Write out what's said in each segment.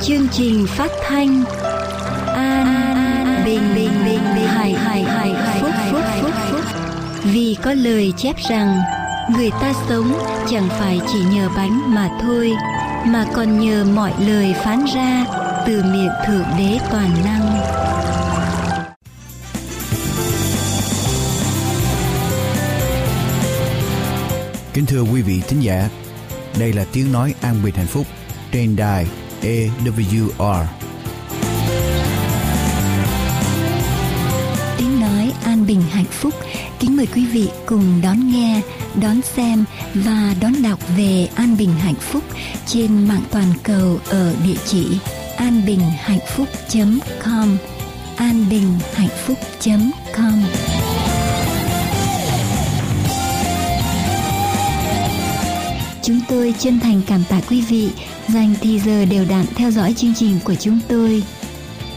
chương trình phát thanh an bình bình bình bình hài hài hài phúc phúc phúc phúc. Vì có lời chép rằng người ta sống chẳng phải chỉ nhờ bánh mà thôi mà còn nhờ mọi lời phán ra từ miệng thượng đế toàn năng. Kính thưa quý vị thính giả, đây là tiếng nói an bình hạnh phúc trên đài AWR. Tiếng nói an bình hạnh phúc. Kính mời quý vị cùng đón nghe, đón xem và đón đọc về an bình hạnh phúc trên mạng toàn cầu ở địa chỉ an bình hạnh phúc .com. an bình hạnh phúc .com. Chúng tôi chân thành cảm tạ quý vị dành thì giờ đều đặn theo dõi chương trình của chúng tôi.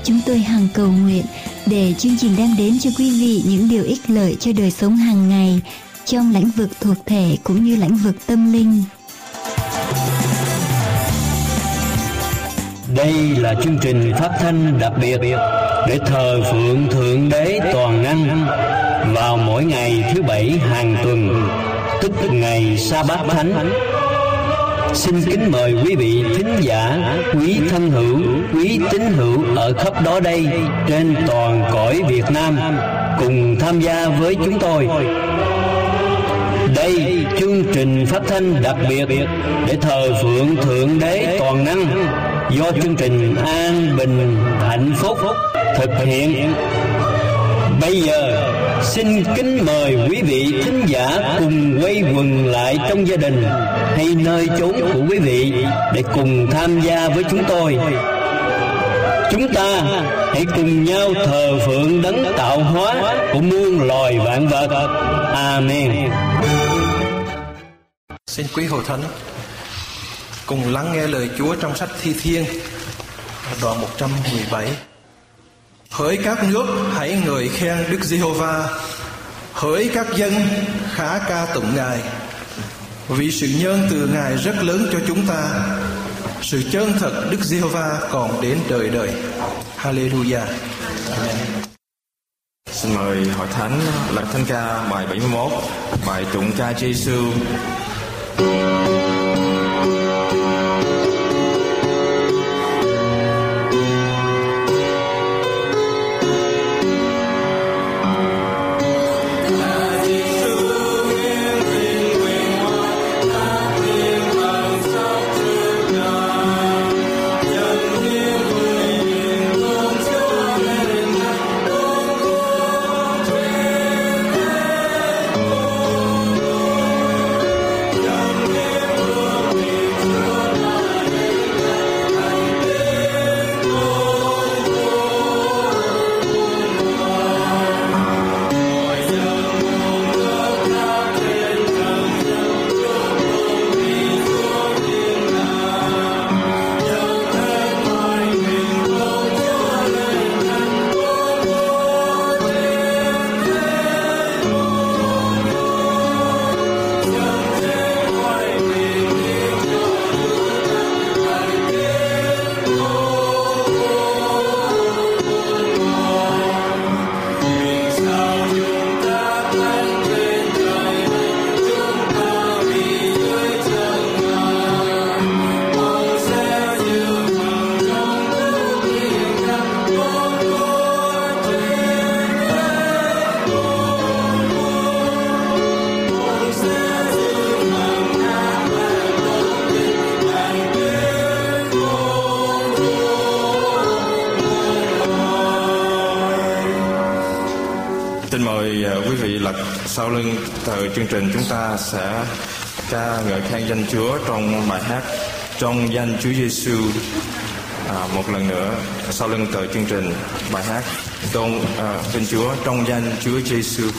Chúng tôi hằng cầu nguyện để chương trình đem đến cho quý vị những điều ích lợi cho đời sống hàng ngày trong lĩnh vực thuộc thể cũng như lĩnh vực tâm linh. Đây là chương trình phát thanh đặc biệt để thờ phượng Thượng Đế Toàn Năng vào mỗi ngày thứ bảy hàng tuần, tức ngày Sa Bát Thánh Xin kính mời quý vị thính giả, quý thân hữu, quý tín hữu ở khắp đó đây trên toàn cõi Việt Nam cùng tham gia với chúng tôi. Đây chương trình phát thanh đặc biệt để thờ phượng Thượng Đế Toàn Năng do chương trình An Bình Hạnh Phúc thực hiện. Bây giờ, xin kính mời quý vị thính giả cùng quay quần lại trong gia đình hay nơi chốn của quý vị để cùng tham gia với chúng tôi. Chúng ta hãy cùng nhau thờ phượng đấng tạo hóa của muôn loài vạn vật. Amen. Xin quý hội thánh cùng lắng nghe lời Chúa trong sách Thi Thiên, đoạn 117 Hỡi các nước, hãy ngợi khen Đức Giê-hô-va. Hỡi các dân, khá ca tụng Ngài. Vì sự nhân từ Ngài rất lớn cho chúng ta, Sự chân thật Đức Giê-hô-va còn đến đời đời. Hallelujah. Amen. Xin mời hội thánh lạc thánh ca bài 71 bài tụng ca Giêsu. Chương trình chúng ta sẽ ca ngợi khen danh Chúa trong bài hát trong danh Chúa Giêsu à, một lần nữa sau lưng tờ chương trình bài hát tôn uh, tên Chúa trong danh Chúa Giêsu.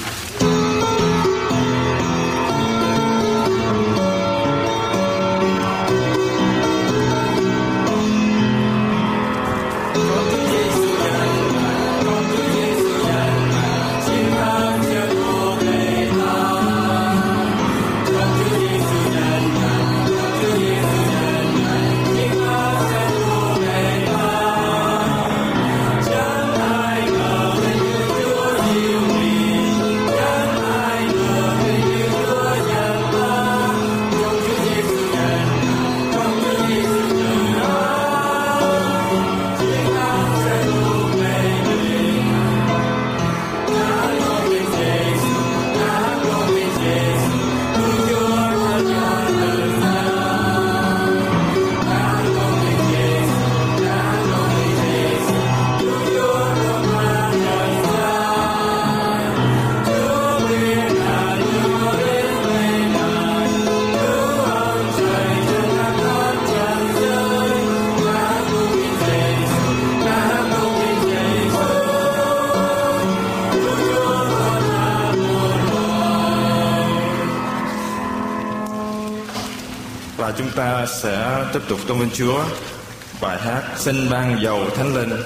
Sẽ tiếp tục tôn vinh Chúa. Bài hát xin ban dầu thánh linh.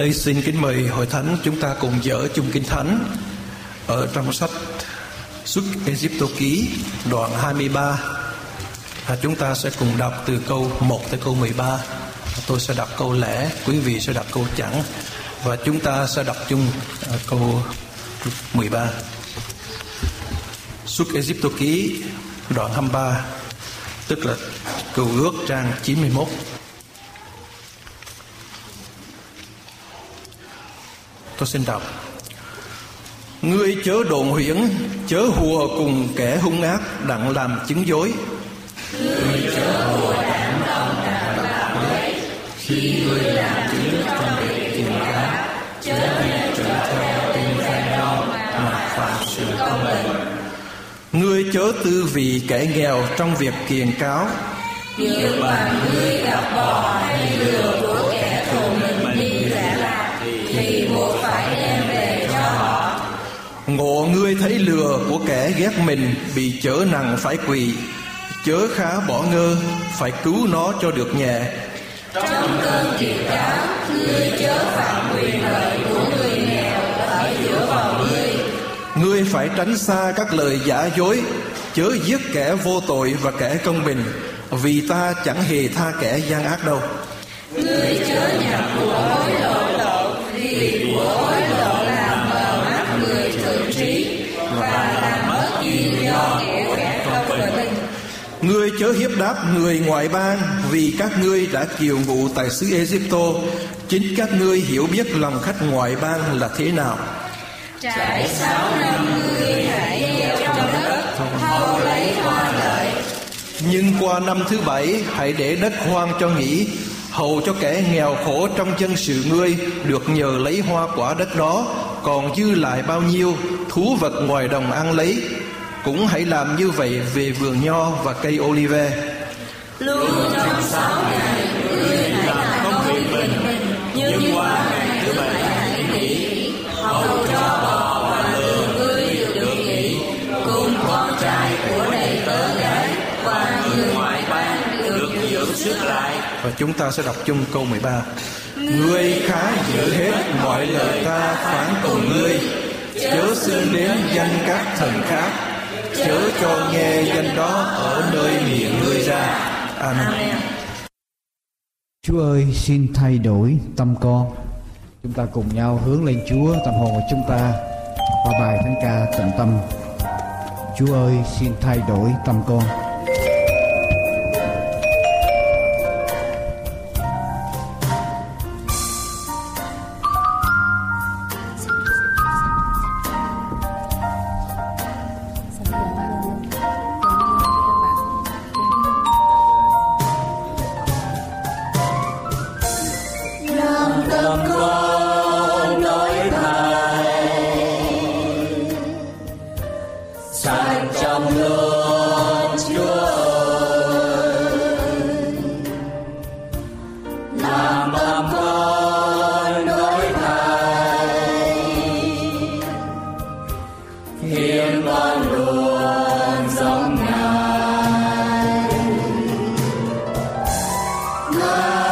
Đây xin kính mời hội thánh chúng ta cùng dở chung kinh thánh ở trong sách Xuất Egypto ký đoạn 23 và chúng ta sẽ cùng đọc từ câu 1 tới câu 13. Tôi sẽ đọc câu lẻ, quý vị sẽ đọc câu chẵn và chúng ta sẽ đọc chung à, câu 13. Xuất Egypto ký đoạn 23 tức là câu ước trang 91. Tôi xin đọc. Ngươi chớ đồn huyễn, chớ hùa cùng kẻ hung ác đặng làm chứng dối. Ngươi chớ hùa đặng lòng đặng làm dối. Khi ngươi làm chứng trong việc tìm cá, chớ nên trở theo tình gian đó mà phạm sự công bình. Ngươi chớ tư vị kẻ nghèo trong việc kiền cáo. Như mà ngươi gặp bò hay lừa Ngộ ngươi thấy lừa của kẻ ghét mình bị chở nặng phải quỳ. Chớ khá bỏ ngơ phải cứu nó cho được nhẹ. Trong cơn kiệt cáo, ngươi chớ phạm quyền lợi của người nghèo ở giữa vòng ngươi. Ngươi phải tránh xa các lời giả dối Chớ giết kẻ vô tội và kẻ công bình Vì ta chẳng hề tha kẻ gian ác đâu. Ngươi chớ nhập Ngươi chớ hiếp đáp người ngoại bang Vì các ngươi đã kiều ngụ tại xứ Egypto. Chính các ngươi hiểu biết lòng khách ngoại bang là thế nào. Trải sáu năm ngươi hãy gieo trong đất, hâu lấy hoa lợi. Nhưng qua năm thứ bảy hãy để đất hoang cho nghỉ. Hầu cho kẻ nghèo khổ trong dân sự ngươi được nhờ lấy hoa quả đất đó. Còn dư lại bao nhiêu thú vật ngoài đồng ăn lấy cũng hãy làm như vậy về vườn nho và cây olive. Luôn trong sáu ngày ngươi hãy làm công việc mình nhưng qua ngày thứ bảy hãy nghỉ hầu cho bò và lừa ngươi được được nghỉ cùng con trai của đầy tớ gái và người ngoại bang được dưỡng sức lại. Và chúng ta sẽ đọc chung câu 13 Ngươi khá giữ hết mọi lời ta phán cùng ngươi. Chớ xưng đến danh các thần khác Chớ cho nghe danh đó ở nơi miệng ngươi ra. Amen. Chúa ơi, xin thay đổi tâm con. Chúng ta cùng nhau hướng lên Chúa, tâm hồn của chúng ta Qua bài thánh ca tận tâm. Chúa ơi, xin thay đổi tâm con. Xin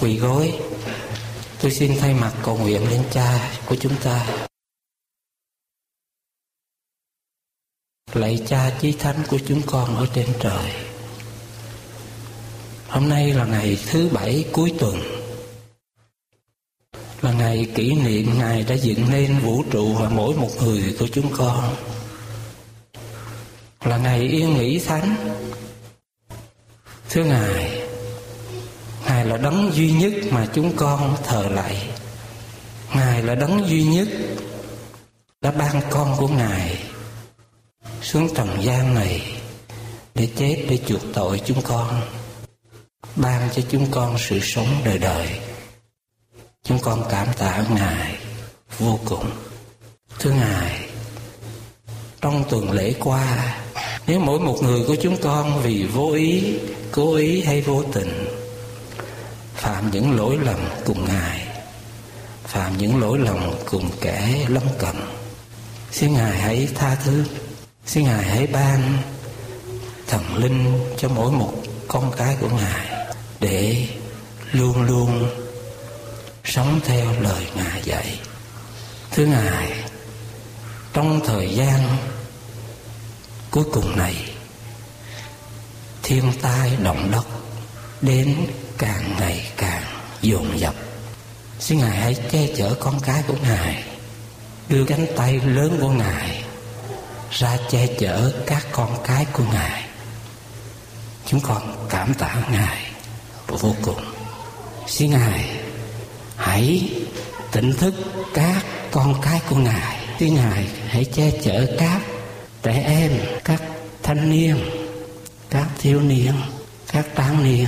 quỳ gối. Tôi xin thay mặt cầu nguyện đến cha của chúng ta. Lạy cha chí thánh của chúng con ở trên trời. Hôm nay là ngày thứ bảy cuối tuần. Là ngày kỷ niệm Ngài đã dựng nên vũ trụ và mỗi một người của chúng con. Là ngày yên nghỉ thánh. Thưa Ngài là đấng duy nhất mà chúng con thờ lạy. Ngài là đấng duy nhất đã ban con của Ngài xuống trần gian này để chết để chuộc tội chúng con. ban cho chúng con sự sống đời đời. Chúng con cảm tạ Ngài vô cùng. Thưa Ngài, trong tuần lễ qua, nếu mỗi một người của chúng con vì vô ý, cố ý hay vô tình phạm những lỗi lầm cùng Ngài, phạm những lỗi lầm cùng kẻ lâm cận, xin Ngài hãy tha thứ, xin Ngài hãy ban thần linh cho mỗi một con cái của Ngài để luôn luôn sống theo lời Ngài dạy. Thưa Ngài, trong thời gian cuối cùng này, thiên tai động đất đến càng ngày càng dồn dập. Xin Ngài hãy che chở con cái của Ngài, đưa cánh tay lớn của Ngài ra che chở các con cái của Ngài. Chúng con cảm tạ Ngài vô cùng. Xin Ngài hãy tỉnh thức các con cái của Ngài. Xin Ngài hãy che chở các trẻ em, các thanh niên, các thiếu niên, các tráng niên.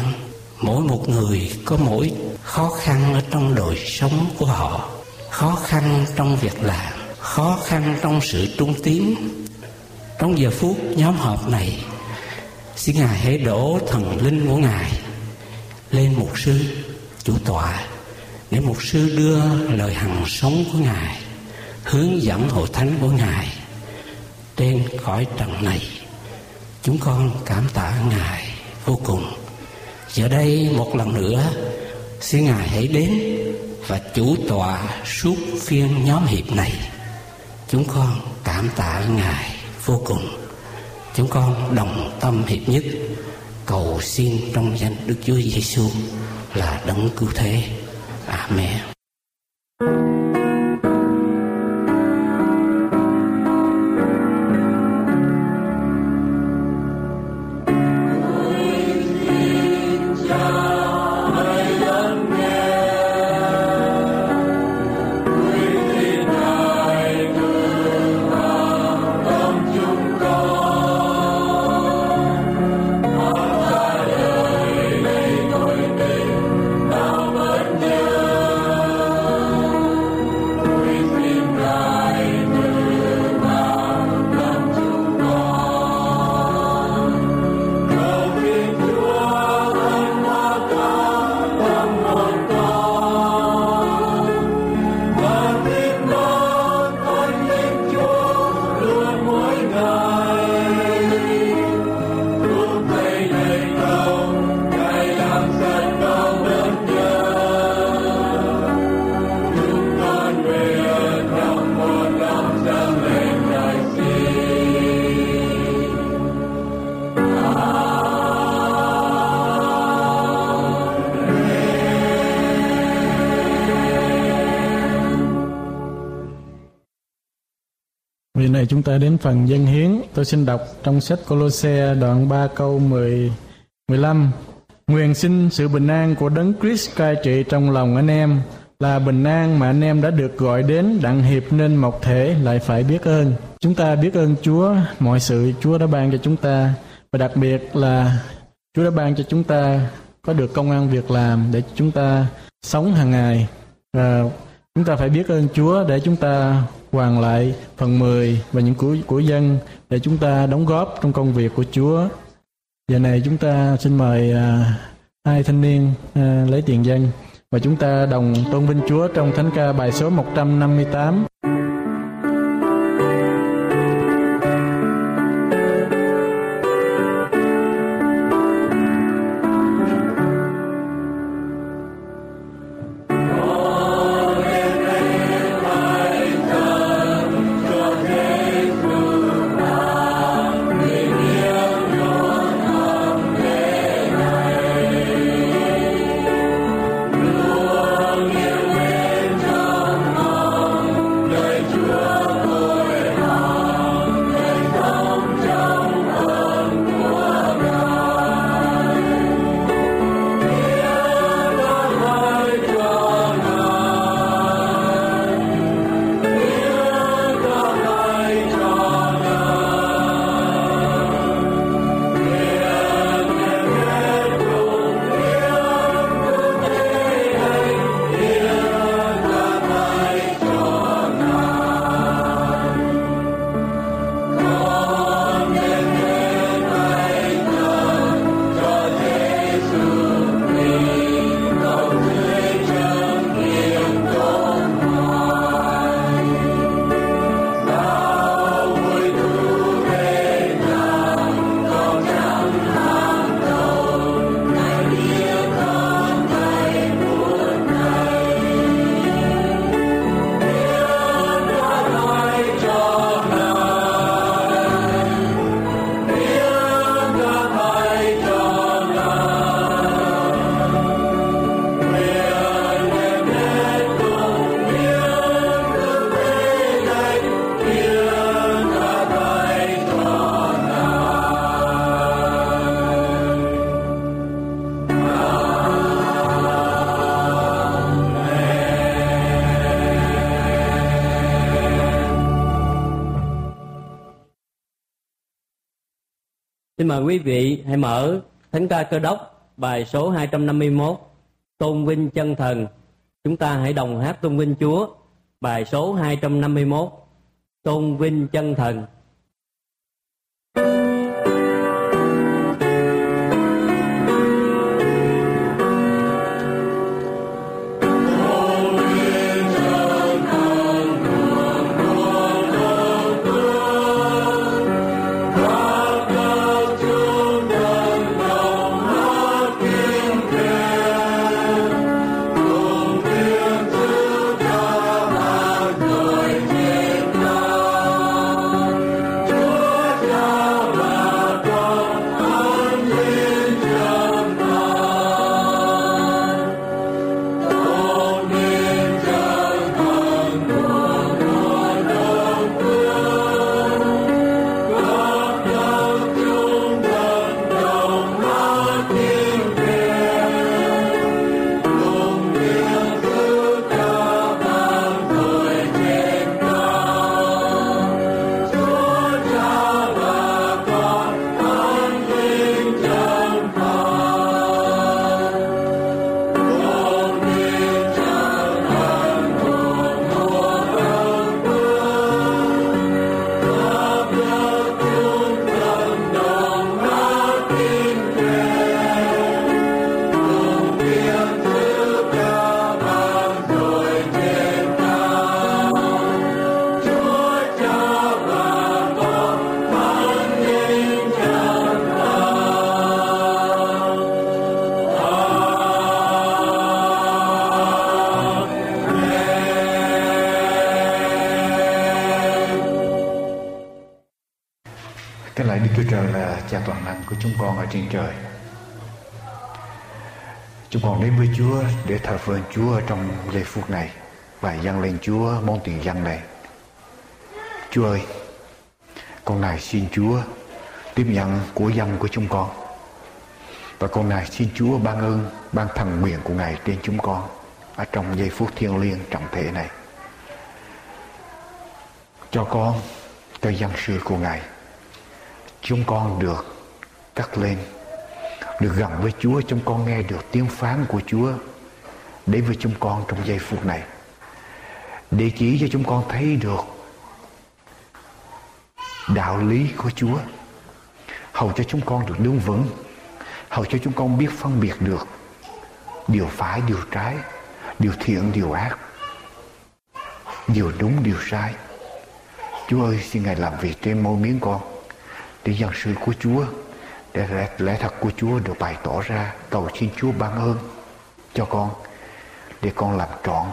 Mỗi một người có mỗi khó khăn ở trong đời sống của họ. Khó khăn trong việc làm, khó khăn trong sự trung tín. Trong giờ phút nhóm họp này, xin Ngài hãy đổ thần linh của Ngài lên mục sư chủ tọa để mục sư đưa lời hằng sống của ngài hướng dẫn hội thánh của ngài trên cõi trần này chúng con cảm tạ ngài vô cùng giờ đây một lần nữa, xin ngài hãy đến và chủ tọa suốt phiên nhóm hiệp này chúng con cảm tạ ngài vô cùng chúng con đồng tâm hiệp nhất, cầu xin trong danh Đức Chúa Giêsu là đấng cứu thế. Amen. Ta đến phần dân hiến. Tôi xin đọc trong sách Colosse đoạn 3 câu 10, 15. Nguyện xin sự bình an của Đấng Christ cai trị trong lòng anh em là bình an mà anh em đã được gọi đến đặng hiệp nên một thể lại phải biết ơn. Chúng ta biết ơn Chúa mọi sự Chúa đã ban cho chúng ta và đặc biệt là Chúa đã ban cho chúng ta có được công an việc làm để chúng ta sống hàng ngày và chúng ta phải biết ơn Chúa để chúng ta hoàn lại phần 10 và những của của dân để chúng ta đóng góp trong công việc của Chúa. Giờ này chúng ta xin mời à, hai thanh niên à, lấy tiền dân và chúng ta đồng tôn vinh Chúa trong thánh ca bài số 158. tám mời quý vị hãy mở Thánh ca cơ đốc, bài số 251 Tôn vinh chân thần. Chúng ta hãy đồng hát tôn vinh Chúa, bài số 251 Tôn vinh chân thần. Cha toàn năng của chúng con ở trên trời. Chúng con đến với Chúa để thờ phượng Chúa trong giây phút này và dâng lên Chúa món tiền dân này. Chúa ơi, con này xin Chúa tiếp nhận của dân của chúng con. Và con này xin Chúa ban ơn, ban thần nguyện của Ngài trên chúng con ở trong giây phút thiêng liêng trọng thể này. Cho con cho dân sự của Ngài chúng con được cắt lên, được gần với Chúa, chúng con nghe được tiếng phán của Chúa đến với chúng con trong giây phút này. Để chỉ cho chúng con thấy được đạo lý của Chúa. Hầu cho chúng con được đứng vững, hầu cho chúng con biết phân biệt được điều phải, điều trái, điều thiện, điều ác, điều đúng, điều sai. Chúa ơi, xin Ngài làm việc trên môi miếng con để dân sự của Chúa. Để lẽ, lẽ thật của Chúa được bày tỏ ra. Cầu xin Chúa ban ơn cho con để con làm trọn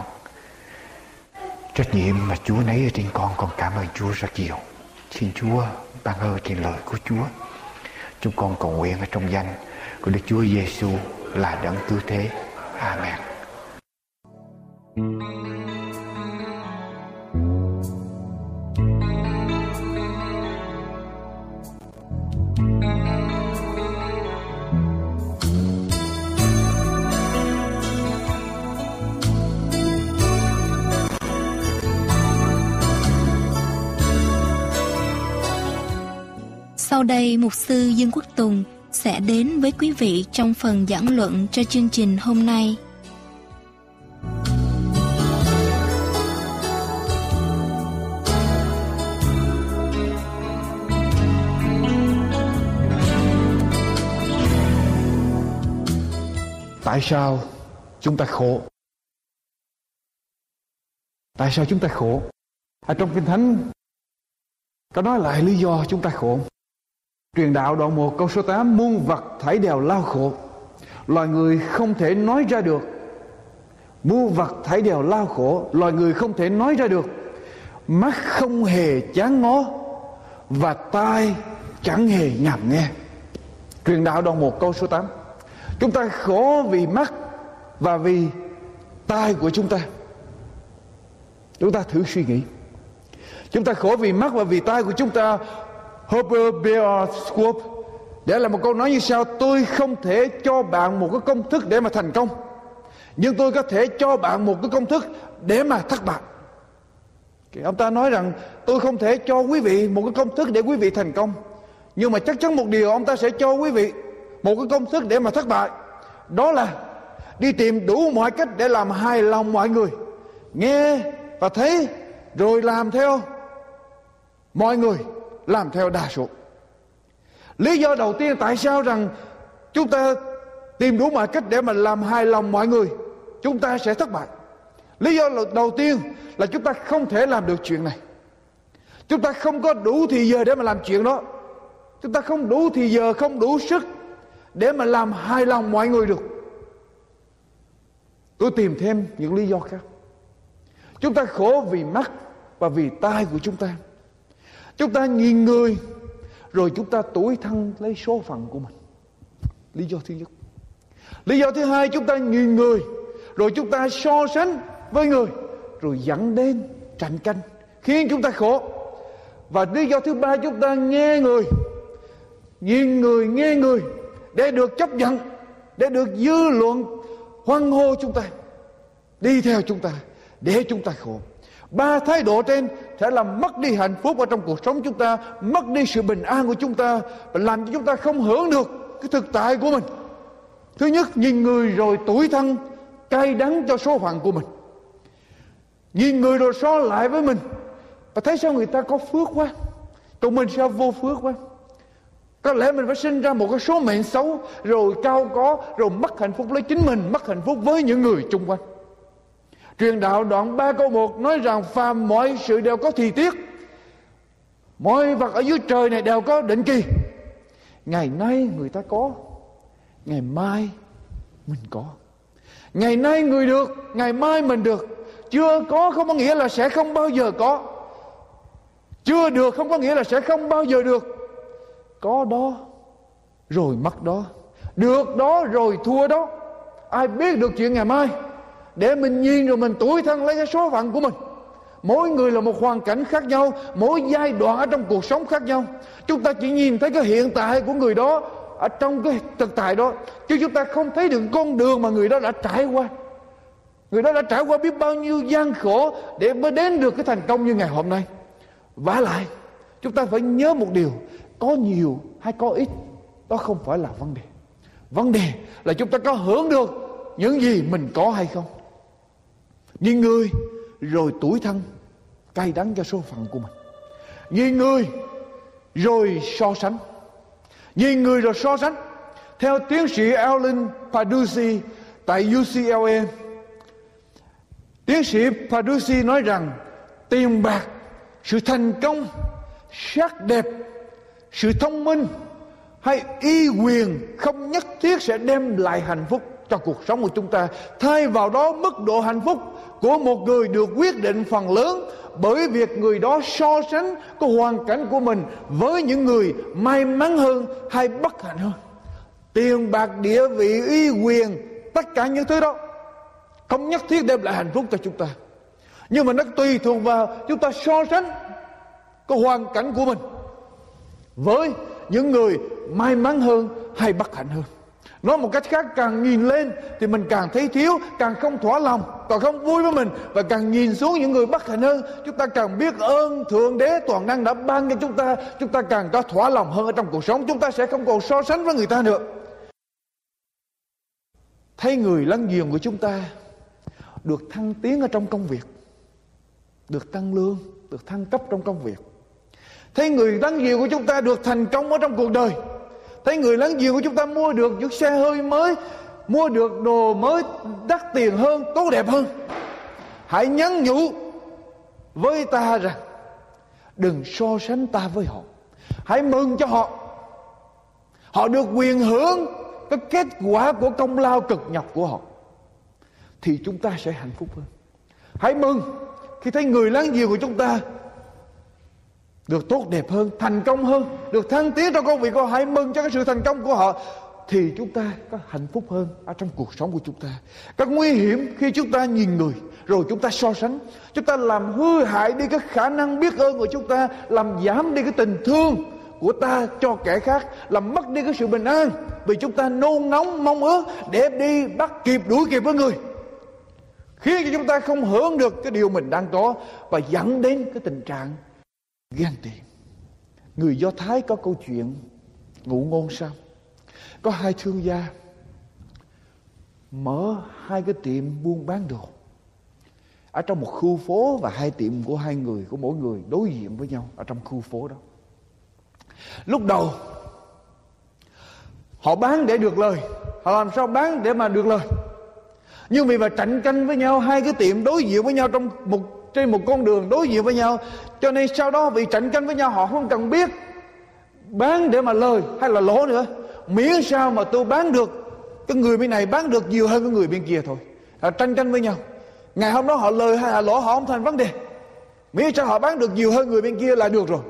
trách nhiệm mà Chúa nấy ở trên con. Con cảm ơn Chúa rất nhiều. Xin Chúa ban ơn trên lời của Chúa. Chúng con cầu nguyện ở trong danh của Đức Chúa Giêsu là đấng cứu thế. Amen. Sau đây, Mục sư Dương Quốc Tùng sẽ đến với quý vị trong phần giảng luận cho chương trình hôm nay. Tại sao chúng ta khổ? Tại sao chúng ta khổ? Ở trong Kinh Thánh có nói lại lý do chúng ta khổ. Truyền đạo đoạn 1 câu số 8 Muôn vật thảy đều lao khổ. Loài người không thể nói ra được. Muôn vật thảy đều lao khổ, Loài người không thể nói ra được. Mắt không hề chán ngó Và tai chẳng hề nhằm nghe. Truyền đạo đoạn 1 câu số 8 Chúng ta khổ vì mắt Và vì tai của chúng ta. Chúng ta thử suy nghĩ. Chúng ta khổ vì mắt và vì tai của chúng ta Herbert Bear Scope để là một câu nói như sau, tôi không thể cho bạn một cái công thức để mà thành công, nhưng tôi có thể cho bạn một cái công thức để mà thất bại. Thì ông ta nói rằng, tôi không thể cho quý vị một cái công thức để quý vị thành công, nhưng mà chắc chắn một điều ông ta sẽ cho quý vị một cái công thức để mà thất bại. Đó là đi tìm đủ mọi cách để làm hài lòng mọi người. Nghe và thấy, rồi làm theo. Mọi người làm theo đa số. Lý do đầu tiên tại sao rằng chúng ta tìm đủ mọi cách để mà làm hài lòng mọi người, chúng ta sẽ thất bại. Lý do đầu tiên là chúng ta không thể làm được chuyện này. Chúng ta không có đủ thì giờ để mà làm chuyện đó. Chúng ta không đủ thì giờ không đủ sức để mà làm hài lòng mọi người được. Tôi tìm thêm những lý do khác. Chúng ta khổ vì mắt và vì tai của chúng ta chúng ta nhìn người, rồi chúng ta tuổi thân lấy số phận của mình. Lý do thứ nhất. Lý do thứ hai, chúng ta nhìn người, rồi chúng ta so sánh với người, rồi dẫn đến tranh canh, khiến chúng ta khổ. Và lý do thứ ba, chúng ta nghe người, nhìn người, nghe người để được chấp nhận, để được dư luận hoan hô chúng ta, đi theo chúng ta để chúng ta khổ. Ba thái độ trên sẽ làm mất đi hạnh phúc ở trong cuộc sống chúng ta, mất đi sự bình an của chúng ta, và làm cho chúng ta không hưởng được cái thực tại của mình. Thứ nhất, nhìn người rồi tuổi thân cay đắng cho số phận của mình. Nhìn người rồi so lại với mình. Và thấy sao người ta có phước quá? Còn mình sao vô phước quá? Có lẽ mình phải sinh ra một cái số mệnh xấu, rồi cao có, rồi mất hạnh phúc lấy chính mình, mất hạnh phúc với những người chung quanh truyền đạo đoạn 3 câu 1 nói rằng phàm mọi sự đều có thì tiết mọi vật ở dưới trời này đều có định kỳ. Ngày nay người ta có, ngày mai mình có. Ngày nay người được, ngày mai mình được. Chưa có không có nghĩa là sẽ không bao giờ có. Chưa được không có nghĩa là sẽ không bao giờ được. Có đó, rồi mất đó. Được đó, rồi thua đó. Ai biết được chuyện ngày mai? Để mình nhìn rồi mình tuổi thân lấy cái số phận của mình. Mỗi người là một hoàn cảnh khác nhau, mỗi giai đoạn ở trong cuộc sống khác nhau. Chúng ta chỉ nhìn thấy cái hiện tại của người đó ở trong cái thực tại đó, chứ chúng ta không thấy được con đường mà người đó đã trải qua. Người đó đã trải qua biết bao nhiêu gian khổ để mới đến được cái thành công như ngày hôm nay. Vả lại, chúng ta phải nhớ một điều, có nhiều hay có ít, đó không phải là vấn đề. Vấn đề là chúng ta có hưởng được những gì mình có hay không nhìn người, rồi tuổi thân, cay đắng cho số phận của mình. Nhìn người, rồi so sánh. Nhìn người rồi so sánh, theo tiến sĩ Alan Padusi tại UCLA tiến sĩ Padusi nói rằng, tiền bạc, sự thành công, sắc đẹp, sự thông minh hay y quyền không nhất thiết sẽ đem lại hạnh phúc cho cuộc sống của chúng ta. Thay vào đó, mức độ hạnh phúc của một người được quyết định phần lớn bởi việc người đó so sánh cái hoàn cảnh của mình với những người may mắn hơn hay bất hạnh hơn. Tiền bạc, địa vị, uy quyền, tất cả những thứ đó không nhất thiết đem lại hạnh phúc cho chúng ta. Nhưng mà nó tùy thuộc vào chúng ta so sánh cái hoàn cảnh của mình với những người may mắn hơn hay bất hạnh hơn. Nói một cách khác càng nhìn lên thì mình càng thấy thiếu, càng không thỏa lòng, càng không vui với mình và càng nhìn xuống những người bất hạnh hơn, chúng ta càng biết ơn Thượng Đế toàn năng đã ban cho chúng ta, chúng ta càng có thỏa lòng hơn ở trong cuộc sống, chúng ta sẽ không còn so sánh với người ta nữa. Thấy người láng giềng của chúng ta được thăng tiến ở trong công việc, được tăng lương, được thăng cấp trong công việc. Thấy người láng giềng của chúng ta được thành công ở trong cuộc đời, thấy người láng giềng của chúng ta mua được những xe hơi mới, mua được đồ mới đắt tiền hơn, tốt đẹp hơn. Hãy nhắn nhủ với ta rằng, đừng so sánh ta với họ. Hãy mừng cho họ. Họ được quyền hưởng cái kết quả của công lao cực nhọc của họ, thì chúng ta sẽ hạnh phúc hơn. Hãy mừng khi thấy người láng giềng của chúng ta được tốt đẹp hơn, thành công hơn, được thăng tiến trong công việc của họ. Hãy mừng cho cái sự thành công của họ. Thì chúng ta có hạnh phúc hơn ở trong cuộc sống của chúng ta. Các nguy hiểm khi chúng ta nhìn người, rồi chúng ta so sánh. Chúng ta làm hư hại đi cái khả năng biết ơn của chúng ta, làm giảm đi cái tình thương của ta cho kẻ khác, làm mất đi cái sự bình an. Vì chúng ta nôn nóng, mong ước để đi, bắt kịp, đuổi kịp với người. Khiến cho chúng ta không hưởng được cái điều mình đang có và dẫn đến cái tình trạng ghen tị. Người do thái có câu chuyện ngụ ngôn sao? Có hai thương gia mở hai cái tiệm buôn bán đồ. Ở trong một khu phố và hai tiệm của hai người, của mỗi người đối diện với nhau ở trong khu phố đó. Lúc đầu, họ bán để được lời. Họ làm sao bán để mà được lời? Nhưng vì mà cạnh tranh với nhau, hai cái tiệm đối diện với nhau trong một trên một con đường đối diện với nhau. Cho nên sau đó vì cạnh tranh với nhau, họ không cần biết bán để mà lời hay là lỗ nữa. Miễn sao mà tôi bán được, cái người bên này bán được nhiều hơn cái người bên kia thôi. Họ tranh tranh với nhau. Ngày hôm đó họ lời hay là lỗ, họ không thành vấn đề. Miễn sao họ bán được nhiều hơn người bên kia là được rồi.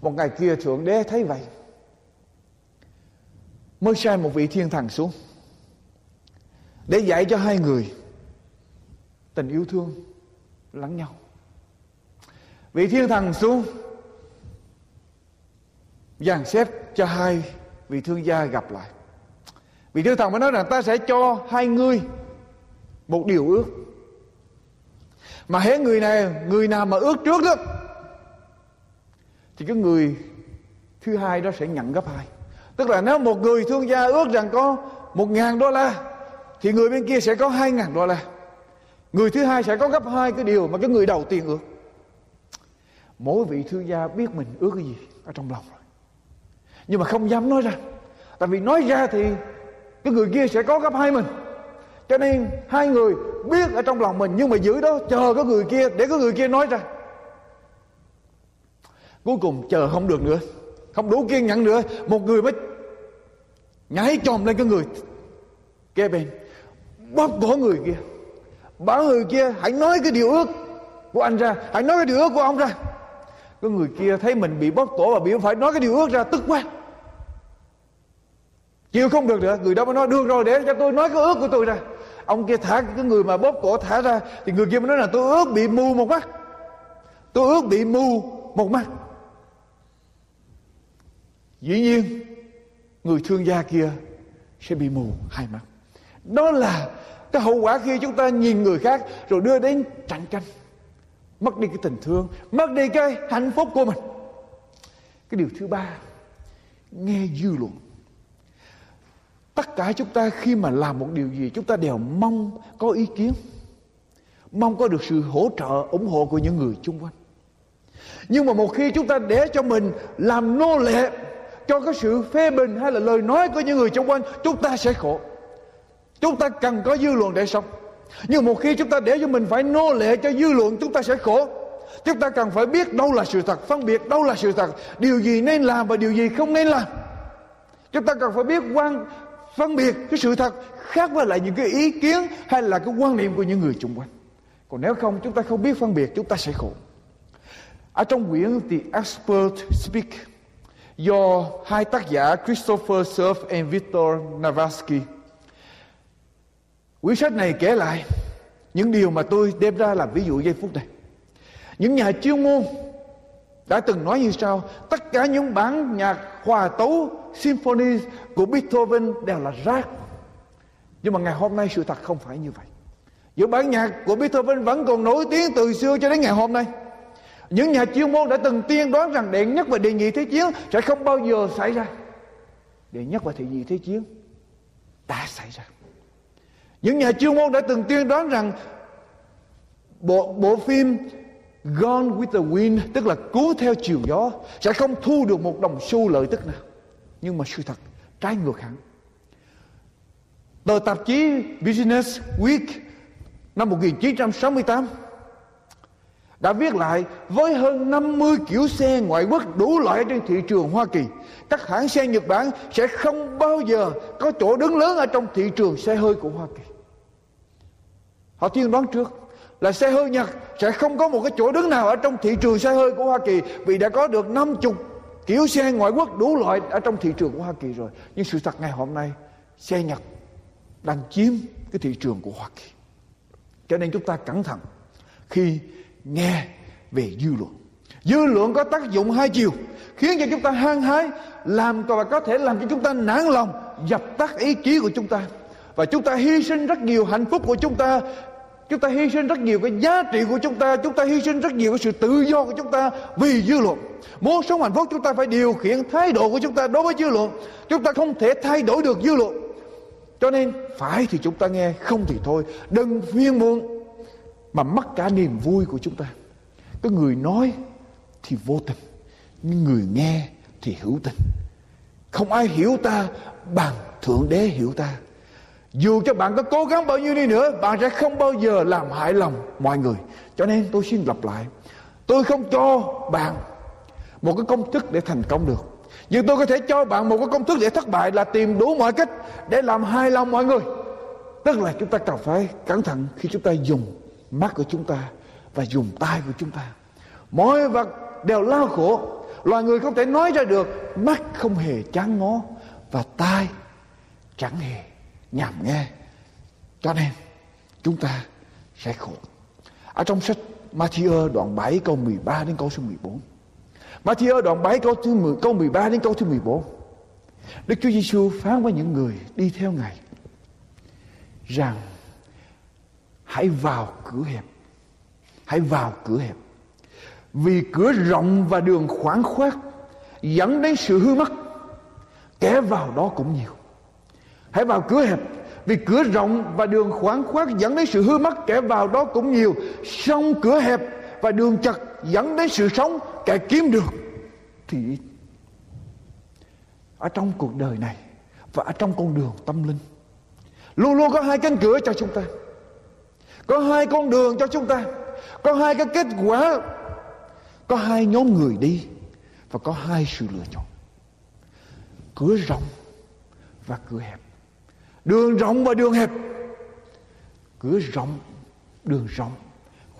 Một ngày kia thượng đế thấy vậy, mới sai một vị thiên thần xuống để dạy cho hai người tình yêu thương lẫn nhau. Vị thiên thần xuống, dàn xếp cho hai vị thương gia gặp lại. Vị thiên thần mới nói rằng, ta sẽ cho hai người một điều ước. Mà hễ người này, người nào mà ước trước đó, thì cái người thứ hai đó sẽ nhận gấp hai. Tức là nếu một người thương gia ước rằng có một ngàn đô la, thì người bên kia sẽ có hai ngàn đô la người thứ hai sẽ có gấp hai cái điều mà cái người đầu tiên ước. Mỗi vị thương gia biết mình ước cái gì ở trong lòng rồi. Nhưng mà không dám nói ra. Tại vì nói ra thì cái người kia sẽ có gấp hai mình. Cho nên hai người biết ở trong lòng mình, nhưng mà giữ đó, chờ cái người kia, để cái người kia nói ra. Cuối cùng chờ không được nữa. Không đủ kiên nhẫn nữa. Một người mới nhảy chồm lên cái người kế bên, bóp cổ người kia bảo người kia, hãy nói cái điều ước của anh ra. Hãy nói cái điều ước của ông ra. Cái người kia thấy mình bị bóc cổ và bị phải nói cái điều ước ra, tức quá. Chịu không được nữa. Người đó mới nói, được rồi, để cho tôi nói cái ước của tôi ra. Ông kia thả cái người mà bóp cổ thả ra, thì người kia mới nói là, tôi ước bị mù một mắt. Tôi ước bị mù một mắt. Dĩ nhiên, người thương gia kia sẽ bị mù hai mắt. Đó là cái hậu quả khi chúng ta nhìn người khác rồi đưa đến cạnh tranh. Mất đi cái tình thương, mất đi cái hạnh phúc của mình. Cái điều thứ ba, nghe dư luận. Tất cả chúng ta khi mà làm một điều gì, chúng ta đều mong có ý kiến, mong có được sự hỗ trợ, ủng hộ của những người chung quanh. Nhưng mà một khi chúng ta để cho mình làm nô lệ cho cái sự phê bình hay là lời nói của những người xung quanh, chúng ta sẽ khổ chúng ta cần có dư luận để sống. Nhưng một khi chúng ta để cho mình phải nô lệ cho dư luận, chúng ta sẽ khổ. Chúng ta cần phải biết đâu là sự thật, phân biệt đâu là sự thật. Điều gì nên làm và điều gì không nên làm. Chúng ta cần phải biết quan, phân biệt cái sự thật khác với lại những cái ý kiến hay là cái quan niệm của những người xung quanh. Còn nếu không, chúng ta không biết phân biệt, chúng ta sẽ khổ. Ở trong quyển The Expert Speak, do hai tác giả Christopher Surf and Victor Navasky Quyển sách này kể lại những điều mà tôi đem ra làm ví dụ giây phút này. Những nhà chuyên môn đã từng nói như sau, tất cả những bản nhạc hòa tấu symphony của Beethoven đều là rác. Nhưng mà ngày hôm nay sự thật không phải như vậy. Những bản nhạc của Beethoven vẫn còn nổi tiếng từ xưa cho đến ngày hôm nay. Những nhà chuyên môn đã từng tiên đoán rằng đệ nhất và đệ nhị thế chiến sẽ không bao giờ xảy ra. Đệ nhất và đệ nhị thế chiến đã xảy ra. Những nhà chuyên môn đã từng tiên đoán rằng bộ bộ phim Gone with the Wind, tức là cuốn theo chiều gió, sẽ không thu được một đồng xu lợi tức nào. Nhưng mà sự thật, trái ngược hẳn. Tờ tạp chí Business Week năm 1968 đã viết lại, với hơn 50 kiểu xe ngoại quốc đủ loại trên thị trường Hoa Kỳ. Các hãng xe Nhật Bản sẽ không bao giờ có chỗ đứng lớn ở trong thị trường xe hơi của Hoa Kỳ. Họ tiên đoán trước là xe hơi Nhật sẽ không có một cái chỗ đứng nào ở trong thị trường xe hơi của Hoa Kỳ vì đã có được 50 kiểu xe ngoại quốc đủ loại ở trong thị trường của Hoa Kỳ rồi. Nhưng sự thật ngày hôm nay, xe Nhật đang chiếm cái thị trường của Hoa Kỳ. Cho nên chúng ta cẩn thận khi nghe về dư luận dư luận có tác dụng hai chiều, khiến cho chúng ta hăng hái, làm và có thể làm cho chúng ta nản lòng, dập tắt ý chí của chúng ta và chúng ta hy sinh rất nhiều hạnh phúc của chúng ta Chúng ta hy sinh rất nhiều cái giá trị của chúng ta Chúng ta hy sinh rất nhiều cái sự tự do của chúng ta Vì dư luận. Muốn sống hạnh phúc chúng ta phải điều khiển thái độ của chúng ta đối với dư luận. Chúng ta không thể thay đổi được dư luận. Cho nên phải thì chúng ta nghe, Không thì thôi. Đừng phiên muộn, Mà mất cả niềm vui của chúng ta. Cái người nói thì vô tình, Nhưng người nghe thì hữu tình. Không ai hiểu ta bằng Thượng Đế hiểu ta dù cho bạn có cố gắng bao nhiêu đi nữa, Bạn sẽ không bao giờ làm hại lòng mọi người. Cho nên tôi xin lặp lại. Tôi không cho bạn Một cái công thức để thành công được. Nhưng tôi có thể cho bạn một cái công thức để thất bại Là tìm đủ mọi cách để làm hài lòng mọi người. Tức là chúng ta cần phải cẩn thận Khi chúng ta dùng mắt của chúng ta Và dùng tay của chúng ta. Mọi vật đều lao khổ. Loài người không thể nói ra được, Mắt không hề chán ngó Và tai chẳng hề nhảm nghe. Cho nên chúng ta sẽ khổ. Ở trong sách Matthew đoạn 7 câu 13 đến câu số 14 Matthew đoạn 7 câu thứ 10, câu 13 đến câu thứ 14 Đức Chúa Giêsu phán với những người đi theo Ngài rằng hãy vào cửa hẹp. Hãy vào cửa hẹp. Vì cửa rộng và đường khoảng khoát dẫn đến sự hư mất kẻ vào đó cũng nhiều. Hãy vào cửa hẹp, Vì cửa rộng và đường khoáng khoát dẫn đến sự hư mất, Kẻ vào đó cũng nhiều. Song cửa hẹp và đường chặt dẫn đến sự sống, Kẻ kiếm được Thì Ở trong cuộc đời này Và ở trong con đường tâm linh, Luôn luôn có hai cánh cửa cho chúng ta. Có hai con đường cho chúng ta, Có hai cái kết quả, Có hai nhóm người đi Và có hai sự lựa chọn. Cửa rộng và cửa hẹp đường rộng và đường hẹp. Cửa rộng, đường rộng.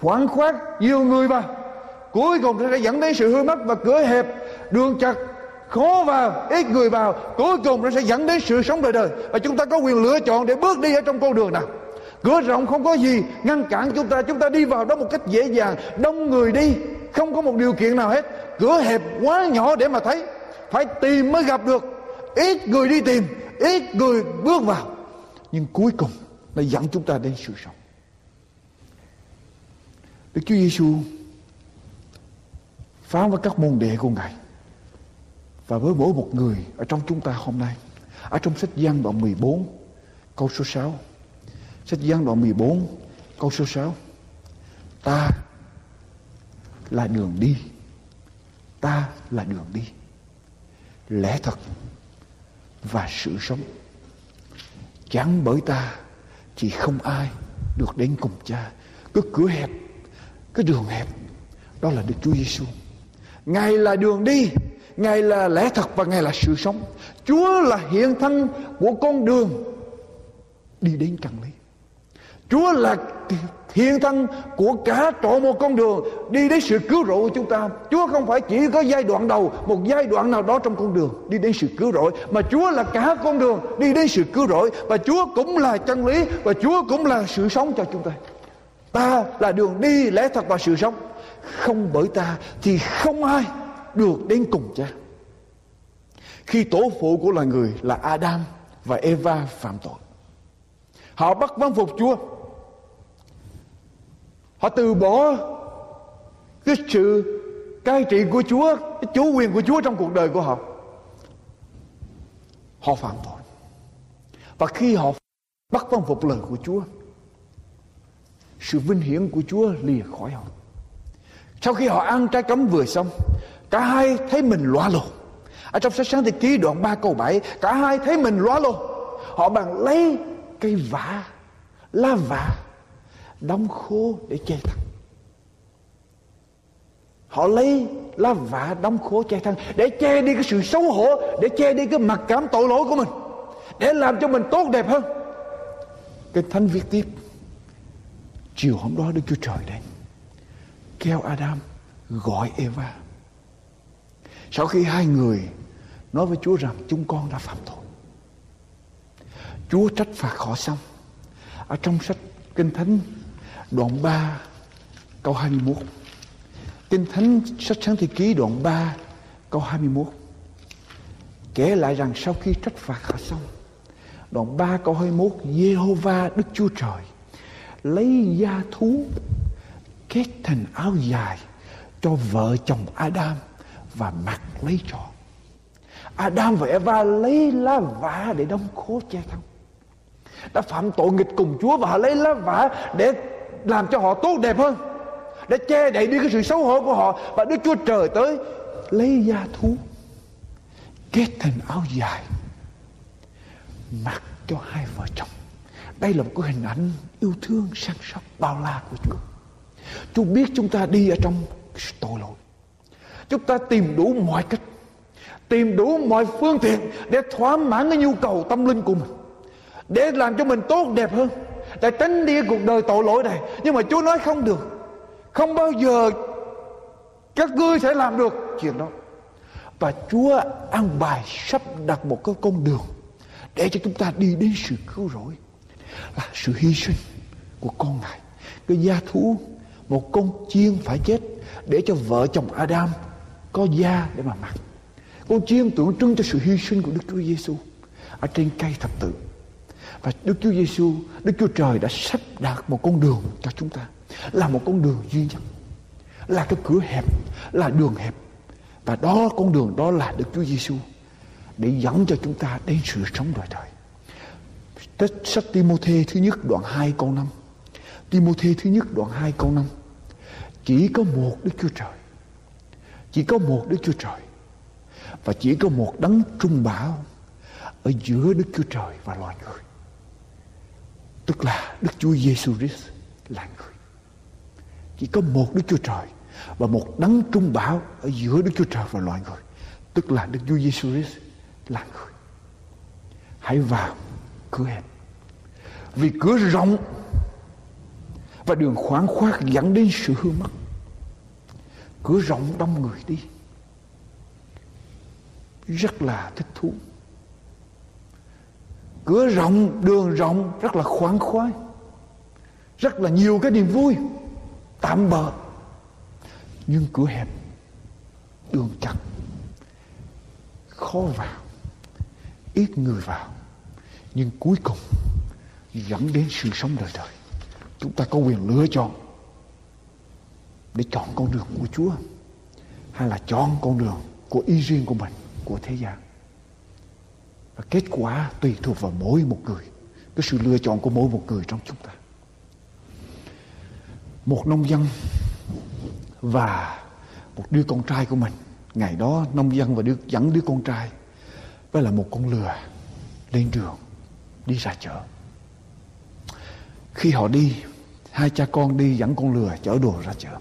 Khoảng khoát nhiều người vào. Cuối cùng sẽ dẫn đến sự hư mất và cửa hẹp. Đường chặt, khó vào, ít người vào. Cuối cùng nó sẽ dẫn đến sự sống đời đời. Và chúng ta có quyền lựa chọn để bước đi ở trong con đường nào. Cửa rộng không có gì ngăn cản chúng ta. Chúng ta đi vào đó một cách dễ dàng, đông người đi. Không có một điều kiện nào hết. Cửa hẹp quá nhỏ để mà thấy. Phải tìm mới gặp được. Ít người đi tìm ít người bước vào. Nhưng cuối cùng nó dẫn chúng ta đến sự sống. Đức Chúa Giêsu phán với các môn đệ của Ngài và với mỗi một người ở trong chúng ta hôm nay. Ở trong sách Giăng đoạn 14 câu số 6 sách Giăng đoạn 14 câu số 6 ta là đường đi. Ta là đường đi. Lẽ thật và sự sống. Chẳng bởi ta thì không ai được đến cùng cha. Cái cửa hẹp, cái đường hẹp, đó là Đức Chúa Giêsu ngài là đường đi, ngài là lẽ thật và ngài là sự sống. Chúa là hiện thân của con đường đi đến chân lý Chúa là thiên thân của cả trọn một con đường đi đến sự cứu rỗi của chúng ta. Chúa không phải chỉ có giai đoạn đầu, một giai đoạn nào đó trong con đường đi đến sự cứu rỗi, mà Chúa là cả con đường đi đến sự cứu rỗi, và Chúa cũng là chân lý, và Chúa cũng là sự sống cho chúng ta. Ta là đường đi, lẽ thật và sự sống. Không bởi ta thì không ai được đến cùng cha. Khi tổ phụ của loài người là Adam và Eva phạm tội, họ bắt vâng phục Chúa họ từ bỏ cái sự cai trị của Chúa, cái chủ quyền của Chúa trong cuộc đời của họ. Họ phạm tội. Và khi họ bắt vâng phục lời của Chúa, sự vinh hiển của Chúa lìa khỏi họ. Sau khi họ ăn trái cấm vừa xong, cả hai thấy mình loa lồ. Ở trong sách sáng thế ký đoạn 3 câu 7 cả hai thấy mình loa lồ. Họ bằng lấy cây vả, lá vả đóng khô để che thân. Họ lấy lá vả đóng khô che thân để che đi cái sự xấu hổ, để che đi cái mặc cảm tội lỗi của mình, để làm cho mình tốt đẹp hơn. Cái thánh viết tiếp, chiều hôm đó đức chúa trời đến, kêu adam gọi eva. Sau khi hai người nói với chúa rằng chúng con đã phạm tội, chúa trách phạt họ xong. Ở trong sách kinh thánh đoạn 3 câu 21 Kinh Thánh sách sáng thế ký đoạn 3 câu 21 Kể lại rằng sau khi trách phạt họ xong, Đoạn 3 câu 21 Jehovah Đức Chúa Trời, lấy da thú, kết thành áo dài cho vợ chồng Adam và mặc lấy cho. Adam và Eva lấy lá vả để đóng khố che thân. Đã phạm tội nghịch cùng Chúa và họ lấy lá vả để làm cho họ tốt đẹp hơn, để che đậy đi cái sự xấu hổ của họ. Và Đức Chúa Trời tới, lấy da thú, kết thành áo dài, mặc cho hai vợ chồng. Đây là một cái hình ảnh yêu thương, săn sóc, bao la của Chúa. Chúa biết chúng ta đi ở trong tội lỗi. Chúng ta tìm đủ mọi cách, tìm đủ mọi phương tiện để thỏa mãn cái nhu cầu tâm linh của mình, để làm cho mình tốt đẹp hơn để tránh đi cuộc đời tội lỗi này. Nhưng mà Chúa nói không được. Không bao giờ các ngươi sẽ làm được chuyện đó. Và Chúa an bài sắp đặt một cái con đường để cho chúng ta đi đến sự cứu rỗi. Là sự hy sinh của con ngài. Cái gia thú, một con chiên phải chết để cho vợ chồng Adam có da để mà mặc. Con chiên tượng trưng cho sự hy sinh của Đức Chúa Giêsu ở trên cây thập tự và Đức Chúa Giêsu Đức Chúa Trời đã sắp đặt một con đường cho chúng ta, là một con đường duy nhất, là cái cửa hẹp, là đường hẹp và đó, con đường đó là Đức Chúa Giêsu để dẫn cho chúng ta đến sự sống đời đời. Tết sách Timôthê thứ nhất đoạn 2 câu 5. Timôthê thứ nhất đoạn 2 câu 5. Chỉ có một Đức Chúa Trời. Chỉ có một Đức Chúa Trời. Và chỉ có một đấng trung bảo ở giữa Đức Chúa Trời và loài người. Tức là Đức Chúa Giêsu Christ là người. Chỉ có một Đức Chúa Trời và một đấng trung bảo ở giữa Đức Chúa Trời và loài người. Tức là Đức Chúa Giêsu Christ là người. Hãy vào cửa hẹp. Vì cửa rộng và đường khoáng khoát dẫn đến sự hư mất. Cửa rộng đông người đi. Rất là thích thú. Cửa rộng, đường rộng rất là khoáng khoái. Rất là nhiều cái niềm vui. Tạm bợ Nhưng cửa hẹp. Đường chặt. Khó vào. Ít người vào. Nhưng cuối cùng dẫn đến sự sống đời đời. Chúng ta có quyền lựa chọn để chọn con đường của Chúa hay là chọn con đường của ý riêng của mình, của thế gian. Và kết quả tùy thuộc vào mỗi một người, cái sự lựa chọn của mỗi một người trong chúng ta. Một nông dân và một đứa con trai của mình, ngày đó nông dân và đứa dẫn đứa con trai. Với là một con lừa lên đường đi ra chợ. Khi họ đi Hai cha con đi dẫn con lừa chở đồ ra chợ.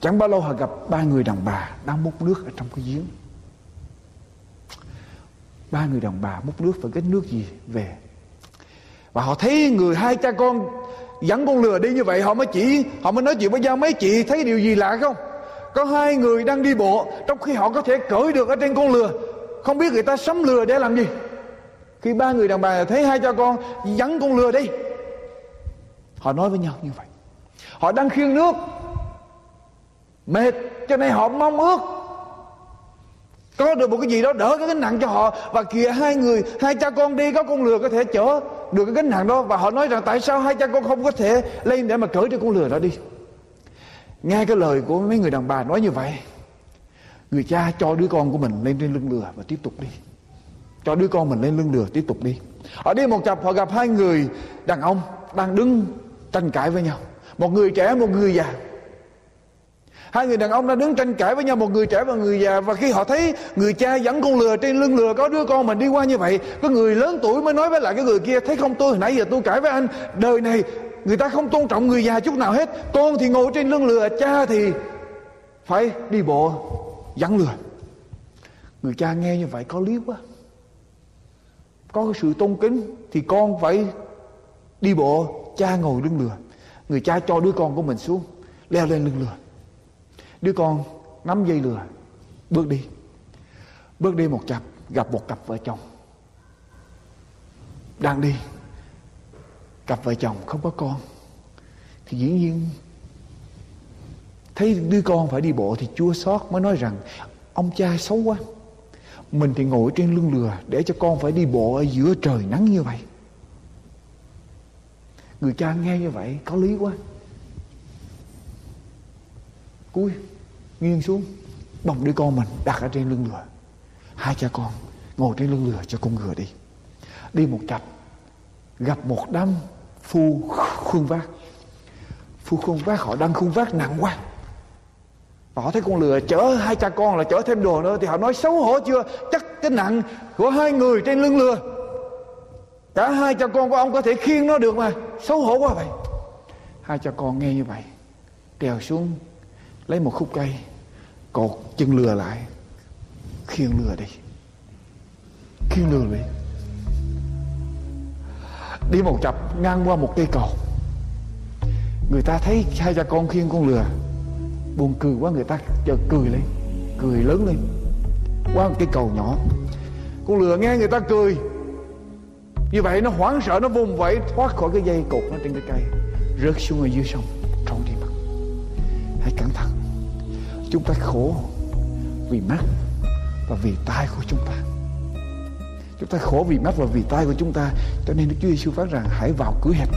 Chẳng bao lâu họ gặp ba người đàn bà Đang múc nước ở trong cái giếng. Ba người đàn bà múc nước phải cái nước gì về. Và họ thấy người hai cha con Dẫn con lừa đi như vậy, Họ mới chỉ, Họ mới nói chuyện với nhau Mấy chị, thấy điều gì lạ không? Có hai người đang đi bộ, Trong khi họ có thể cởi được ở trên con lừa, Không biết người ta sắm lừa để làm gì. Khi ba người đàn bà thấy hai cha con Dẫn con lừa đi, Họ nói với nhau như vậy. Họ đang khiêng nước, Mệt, cho nên họ mong ước có được một cái gì đó đỡ cái gánh nặng cho họ. Và kìa, hai người, Hai cha con đi có con lừa có thể chở Được cái gánh nặng đó. Và họ nói rằng tại sao hai cha con không có thể Lên để mà cởi cho con lừa đó đi? Nghe cái lời của mấy người đàn bà nói như vậy, Người cha cho đứa con của mình lên trên lưng lừa Và tiếp tục đi. Cho đứa con mình lên lưng lừa, tiếp tục đi. Ở đi một cặp họ gặp hai người đàn ông Đang đứng tranh cãi với nhau. Một người trẻ, một người già hai người đàn ông đã đứng tranh cãi với nhau, một người trẻ và người già, và khi họ thấy người cha dẫn con lừa trên lưng lừa có đứa con mình đi qua như vậy, có người lớn tuổi mới nói với lại cái người kia, thấy không, tôi hồi nãy giờ tôi cãi với anh, đời này người ta không tôn trọng người già chút nào hết, con thì ngồi trên lưng lừa, cha thì phải đi bộ dẫn lừa. Người cha nghe như vậy có lý quá. Có cái sự tôn kính thì con phải đi bộ, cha ngồi lưng lừa. Người cha cho đứa con của mình xuống, leo lên lưng lừa đứa con nắm dây lừa, bước đi. Bước đi một chập, gặp một cặp vợ chồng. Đang đi, cặp vợ chồng không có con, thì dĩ nhiên thấy đứa con phải đi bộ thì chua xót mới nói rằng, ông cha xấu quá, mình thì ngồi trên lưng lừa để cho con phải đi bộ ở giữa trời nắng như vậy. Người cha nghe như vậy có lý quá cúi nghiêng xuống, bồng đứa con mình đặt ở trên lưng ngựa hai cha con ngồi trên lưng ngựa cho con ngựa đi. Đi một chập gặp một đám phu khuôn vác. Phu khuôn vác, họ đang khuôn vác nặng quá. Và họ thấy con lừa chở hai cha con là chở thêm đồ nữa thì họ nói xấu hổ chưa? Chắc cái nặng của hai người trên lưng lừa. Cả hai cha con của ông có thể khiêng nó được mà. Xấu hổ quá vậy. Hai cha con nghe như vậy, trèo xuống lấy một khúc cây, cột chân lừa lại. Khiêng lừa đi. Khiêng lừa đi. Đi một chập, ngang qua một cây cầu. Người ta thấy hai cha con khiêng con lừa. Buồn cười quá, người ta chợt cười lên. Cười lớn lên. Qua một cây cầu nhỏ. Con lừa nghe người ta cười. Như vậy nó hoảng sợ, nó vùng vẫy, thoát khỏi cái dây cột nó trên cái cây. Rớt xuống ở dưới sông. Chúng ta khổ vì mắt và vì tai của chúng ta. Chúng ta khổ vì mắt và vì tai của chúng ta, cho nên Đức Chúa Giêsu phán rằng, hãy vào cửa hẹp.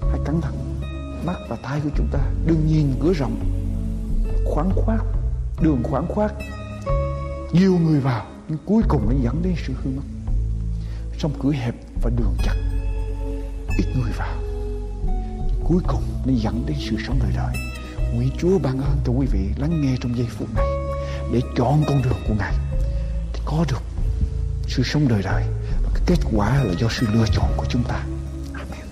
Hãy cẩn thận. Mắt và tai của chúng ta đừng nhìn cửa rộng. Khoáng khoát đường khoáng khoát nhiều người vào, nhưng cuối cùng nó dẫn đến sự hư mất. Trong cửa hẹp và đường chặt, ít người vào, nhưng cuối cùng nó dẫn đến sự sống đời đời nguyện Chúa ban ơn cho quý vị lắng nghe trong giây phút này để chọn con đường của Ngài để có được sự sống đời đời và cái kết quả là do sự lựa chọn của chúng ta Amen.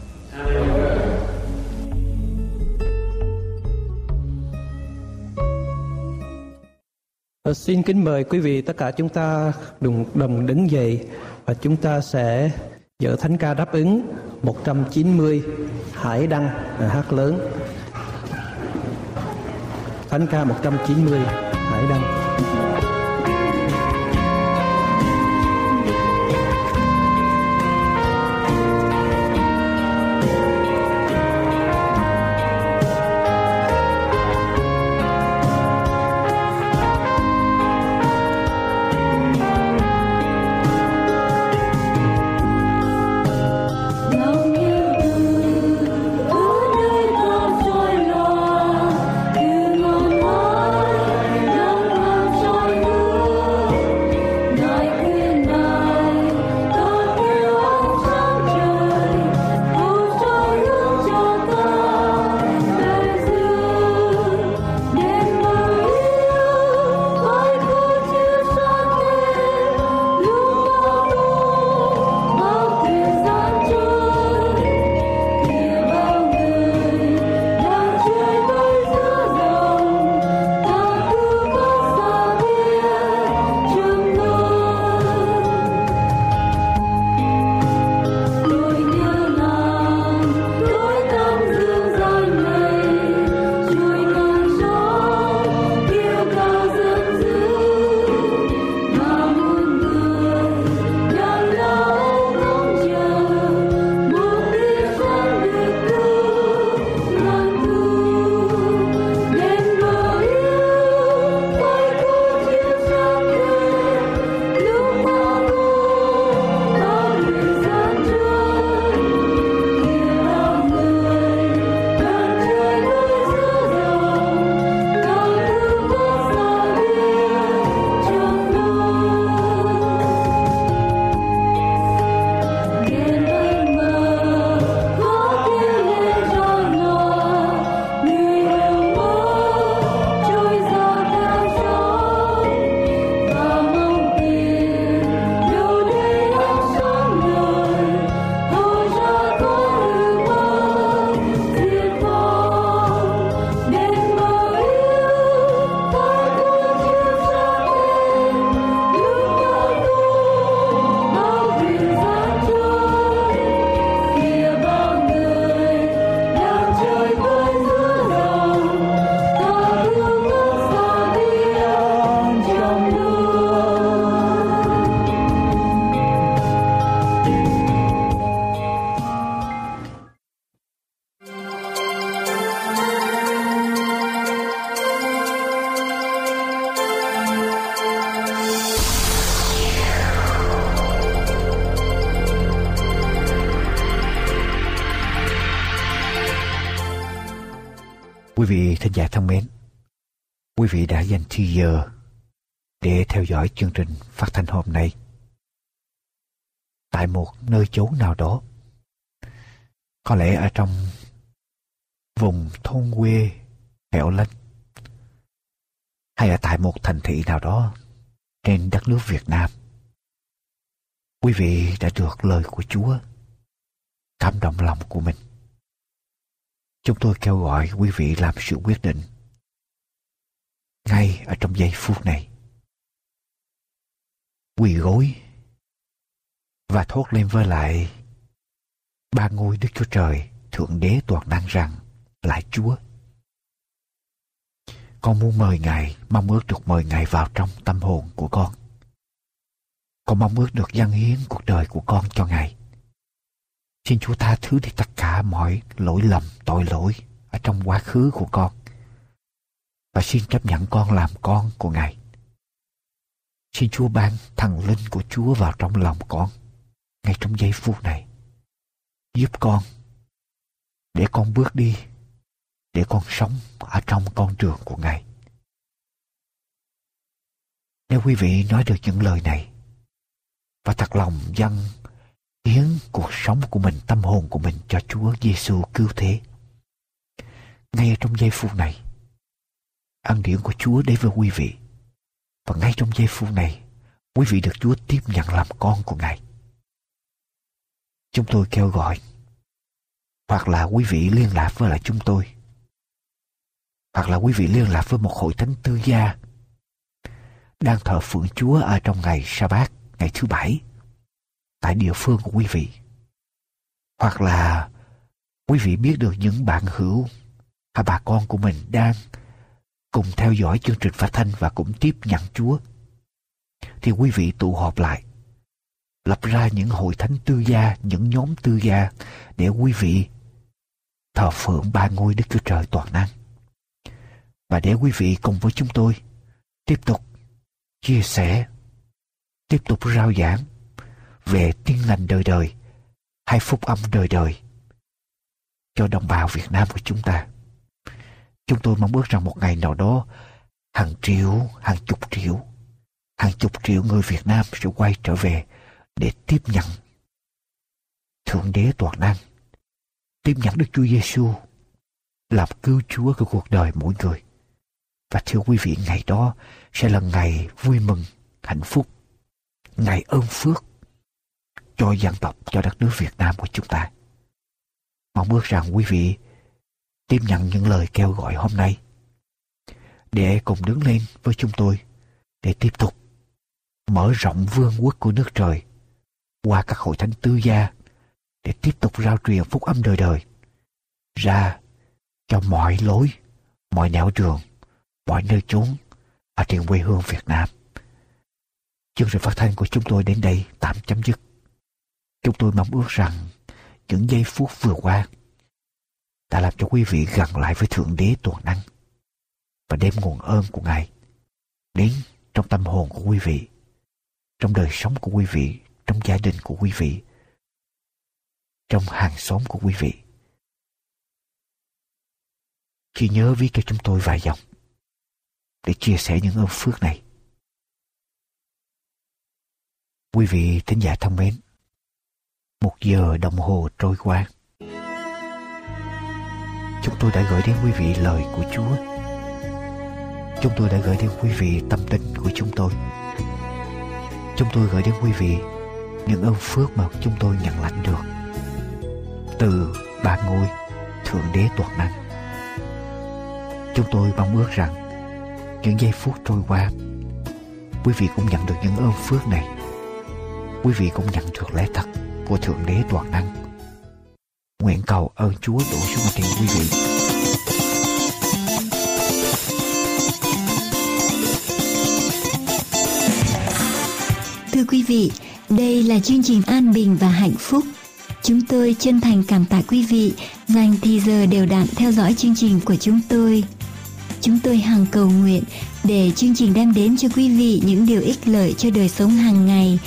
Và xin kính mời quý vị tất cả chúng ta đồng, đồng đứng dậy và chúng ta sẽ dở thánh ca đáp ứng 190 Hải Đăng à, hát lớn thánh ca 190 Hải Đăng. Thính giả thân mến, quý vị đã dành thời giờ để theo dõi chương trình phát thanh hôm nay tại một nơi chốn nào đó. Có lẽ ở trong vùng thôn quê hẻo lánh hay ở tại một thành thị nào đó trên đất nước Việt Nam. Quý vị đã được lời của Chúa cảm động lòng của mình. Chúng tôi kêu gọi quý vị làm sự quyết định ngay ở trong giây phút này. Quỳ gối và thốt lên với lại ba ngôi Đức Chúa Trời Thượng Đế toàn năng rằng lại Chúa. Con muốn mời Ngài, mong ước được mời Ngài vào trong tâm hồn của con. Con mong ước được dâng hiến cuộc đời của con cho Ngài. Xin Chúa tha thứ đi tất cả mọi lỗi lầm, tội lỗi ở trong quá khứ của con. Và xin chấp nhận con làm con của Ngài. Xin Chúa ban thần linh của Chúa vào trong lòng con ngay trong giây phút này. Giúp con để con bước đi để con sống ở trong con đường của Ngài. Nếu quý vị nói được những lời này và thật lòng dâng hiến cuộc sống của mình, tâm hồn của mình cho Chúa Giêsu cứu thế. Ngay trong giây phút này, ân điển của Chúa đến với quý vị. Và ngay trong giây phút này, quý vị được Chúa tiếp nhận làm con của Ngài. Chúng tôi kêu gọi hoặc là quý vị liên lạc với lại chúng tôi hoặc là quý vị liên lạc với một hội thánh tư gia đang thờ phượng Chúa ở trong ngày sa bát ngày thứ bảy tại địa phương của quý vị. Hoặc là quý vị biết được những bạn hữu hay bà con của mình đang cùng theo dõi chương trình phát thanh và cũng tiếp nhận Chúa thì quý vị tụ họp lại lập ra những hội thánh tư gia những nhóm tư gia để quý vị thờ phượng ba ngôi Đức Chúa Trời toàn năng. Và để quý vị cùng với chúng tôi tiếp tục chia sẻ, tiếp tục rao giảng về tiên lành đời đời hay phúc âm đời đời cho đồng bào Việt Nam của chúng ta. Chúng tôi mong ước rằng một ngày nào đó hàng triệu, hàng chục triệu, hàng chục triệu người Việt Nam sẽ quay trở về để tiếp nhận Thượng Đế toàn năng, tiếp nhận Đức Chúa Giêsu làm cứu Chúa của cuộc đời mỗi người. Và thưa quý vị, ngày đó sẽ là ngày vui mừng, hạnh phúc, ngày ơn phước cho dân tộc, cho đất nước Việt Nam của chúng ta. Mong ước rằng quý vị tiếp nhận những lời kêu gọi hôm nay để cùng đứng lên với chúng tôi để tiếp tục mở rộng vương quốc của nước trời qua các hội thánh tư gia để tiếp tục rao truyền phúc âm đời đời ra cho mọi lối, mọi nẻo đường mọi nơi chốn ở trên quê hương Việt Nam. Chương trình phát thanh của chúng tôi đến đây tạm chấm dứt. Chúng tôi mong ước rằng những giây phút vừa qua đã làm cho quý vị gần lại với Thượng Đế toàn năng và đem nguồn ơn của Ngài đến trong tâm hồn của quý vị, trong đời sống của quý vị, trong gia đình của quý vị, trong hàng xóm của quý vị. Chỉ nhớ viết cho chúng tôi vài dòng để chia sẻ những ơn phước này. Quý vị thính giả thân mến, một giờ đồng hồ trôi qua. Chúng tôi đã gửi đến quý vị lời của Chúa. Chúng tôi đã gửi đến quý vị tâm tình của chúng tôi. Chúng tôi gửi đến quý vị những ơn phước mà chúng tôi nhận lãnh được từ ba ngôi Thượng Đế Toàn Năng. Chúng tôi mong ước rằng những giây phút trôi qua, quý vị cũng nhận được những ơn phước này quý vị cũng nhận được lẽ thật của thượng đế toàn năng nguyện cầu ơn chúa đổ xuống ở trên quý vị Thưa quý vị, đây là chương trình An Bình và Hạnh Phúc. Chúng tôi chân thành cảm tạ quý vị dành thì giờ đều đặn theo dõi chương trình của chúng tôi. Chúng tôi hằng cầu nguyện để chương trình đem đến cho quý vị những điều ích lợi cho đời sống hàng ngày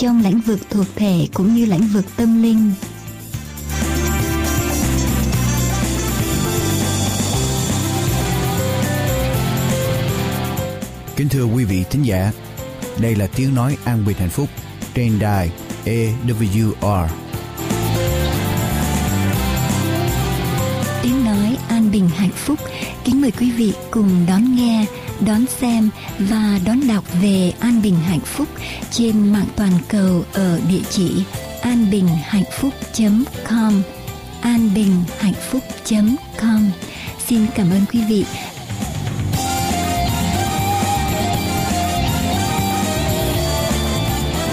trong lĩnh vực thuộc thể cũng như lĩnh vực tâm linh. Kính thưa quý vị thính giả, đây là tiếng nói an bình hạnh phúc trên đài AWR hạnh phúc. Kính mời quý vị cùng đón nghe, đón xem và đón đọc về an bình hạnh phúc trên mạng toàn cầu ở địa chỉ anbinhhạnhphúc.com anbinhhạnhphúc.com Xin cảm ơn quý vị.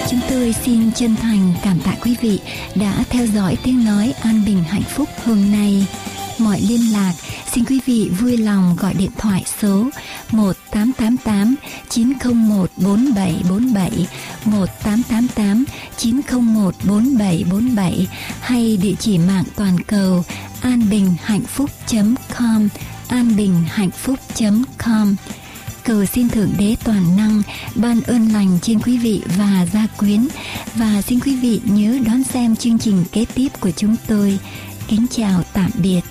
Chúng tôi xin chân thành cảm tạ quý vị đã theo dõi tiếng nói an bình hạnh phúc hôm nay. Mọi liên lạc. Xin quý vị vui lòng gọi điện thoại số 1888 901 4747 1888 901 4747 hay địa chỉ mạng toàn cầu anbinhhạnhphúc.com anbinhhạnhphúc.com cầu xin thượng đế toàn năng ban ơn lành trên quý vị và gia quyến. Và xin quý vị nhớ đón xem chương trình kế tiếp của chúng tôi. Kính chào tạm biệt.